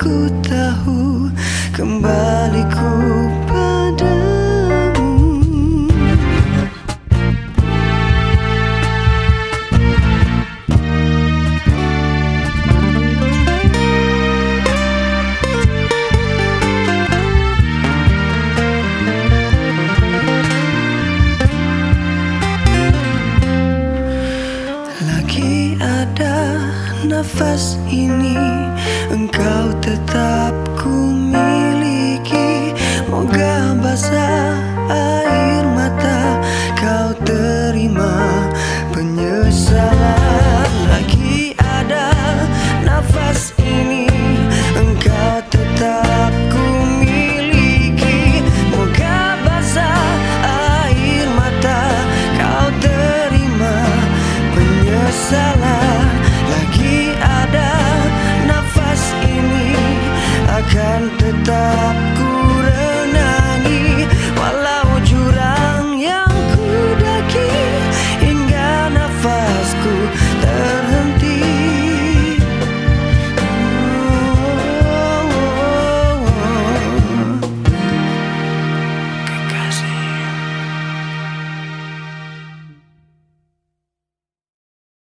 ku tahu kembali Lagi ada nafas ini Engkau tetap